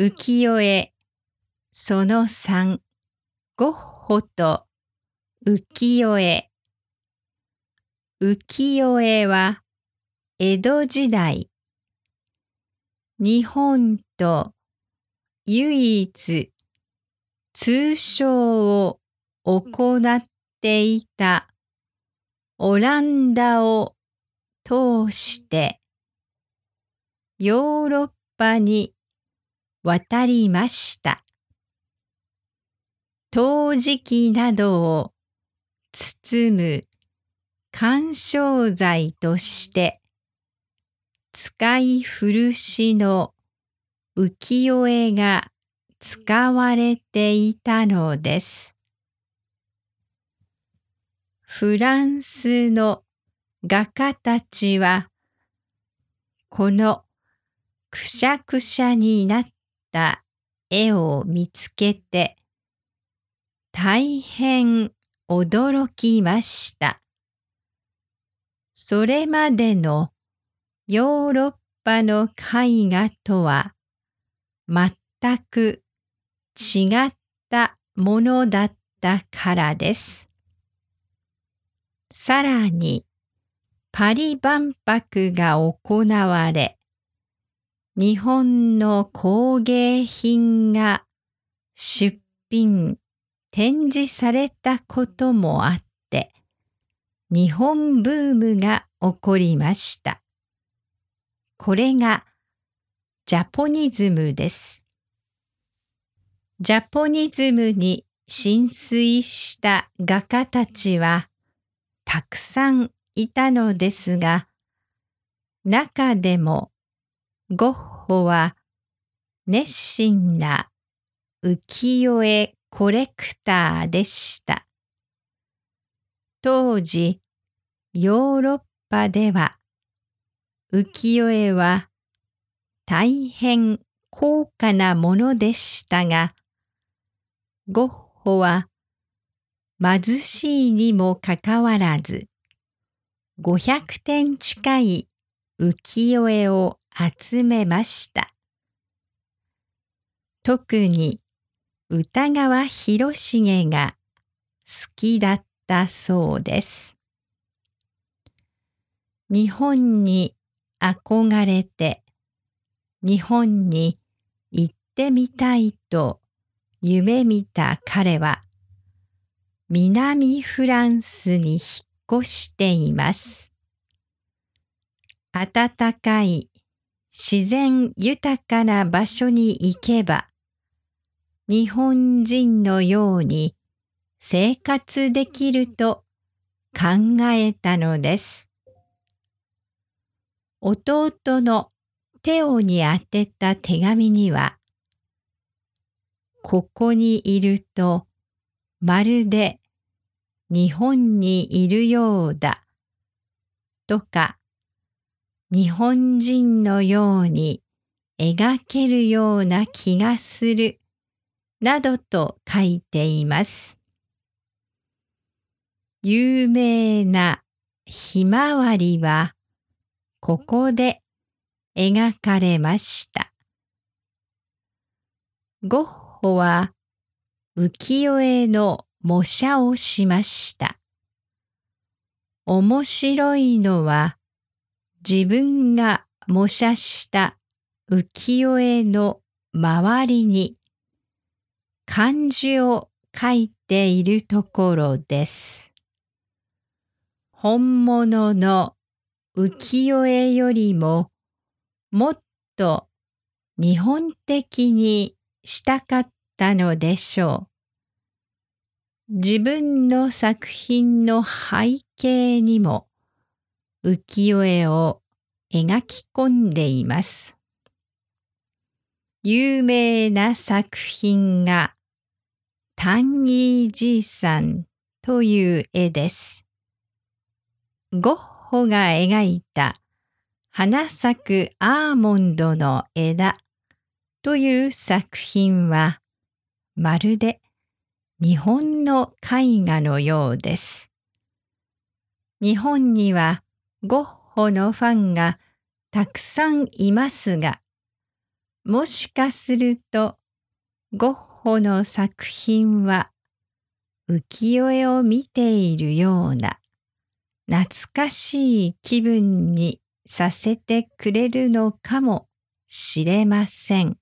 浮世絵その3ゴッホと浮世絵。浮世絵は江戸時代。日本と唯一通商を行っていたオランダを通してヨーロッパに渡りました。陶磁器などを包む干渉剤として使い古しの浮世絵が使われていたのです。フランスの画家たちはこのくしゃくしゃになった絵を見つけて大変驚きました。それまでのヨーロッパの絵画とは全く違ったものだったからです。さらにパリ万博が行われ、日本の工芸品が出品、展示されたこともあって、日本ブームが起こりました。これがジャポニズムです。ジャポニズムに浸水した画家たちはたくさんいたのですが、中でもゴッホは熱心な浮世絵コレクターでした。当時、ヨーロッパでは浮世絵は大変高価なものでしたが、ゴッホは貧しいにもかかわらず、500点近い浮世絵を集めました。特に歌川広重が好きだったそうです。日本に憧れて日本に行ってみたいと夢見た彼は南フランスに引っ越しています。暖かい自然豊かな場所に行けば日本人のように生活できると考えたのです。弟のテオに宛てた手紙には、ここにいるとまるで日本にいるようだとか、日本人のように描けるような気がするなどと書いています。有名なひまわりはここで描かれました。ゴッホは浮世絵の模写をしました。面白いのは自分が模写した浮世絵の周りに漢字を書いているところです。本物の浮世絵よりももっと日本的にしたかったのでしょう。自分の作品の背景にも浮世絵を描き込んでいます。有名な作品がタンギーじいさんという絵です。ゴッホが描いた花咲くアーモンドの枝という作品はまるで日本の絵画のようです。日本にはゴッホのファンがたくさんいますが、もしかするとゴッホの作品は浮世絵を見ているような懐かしい気分にさせてくれるのかもしれません。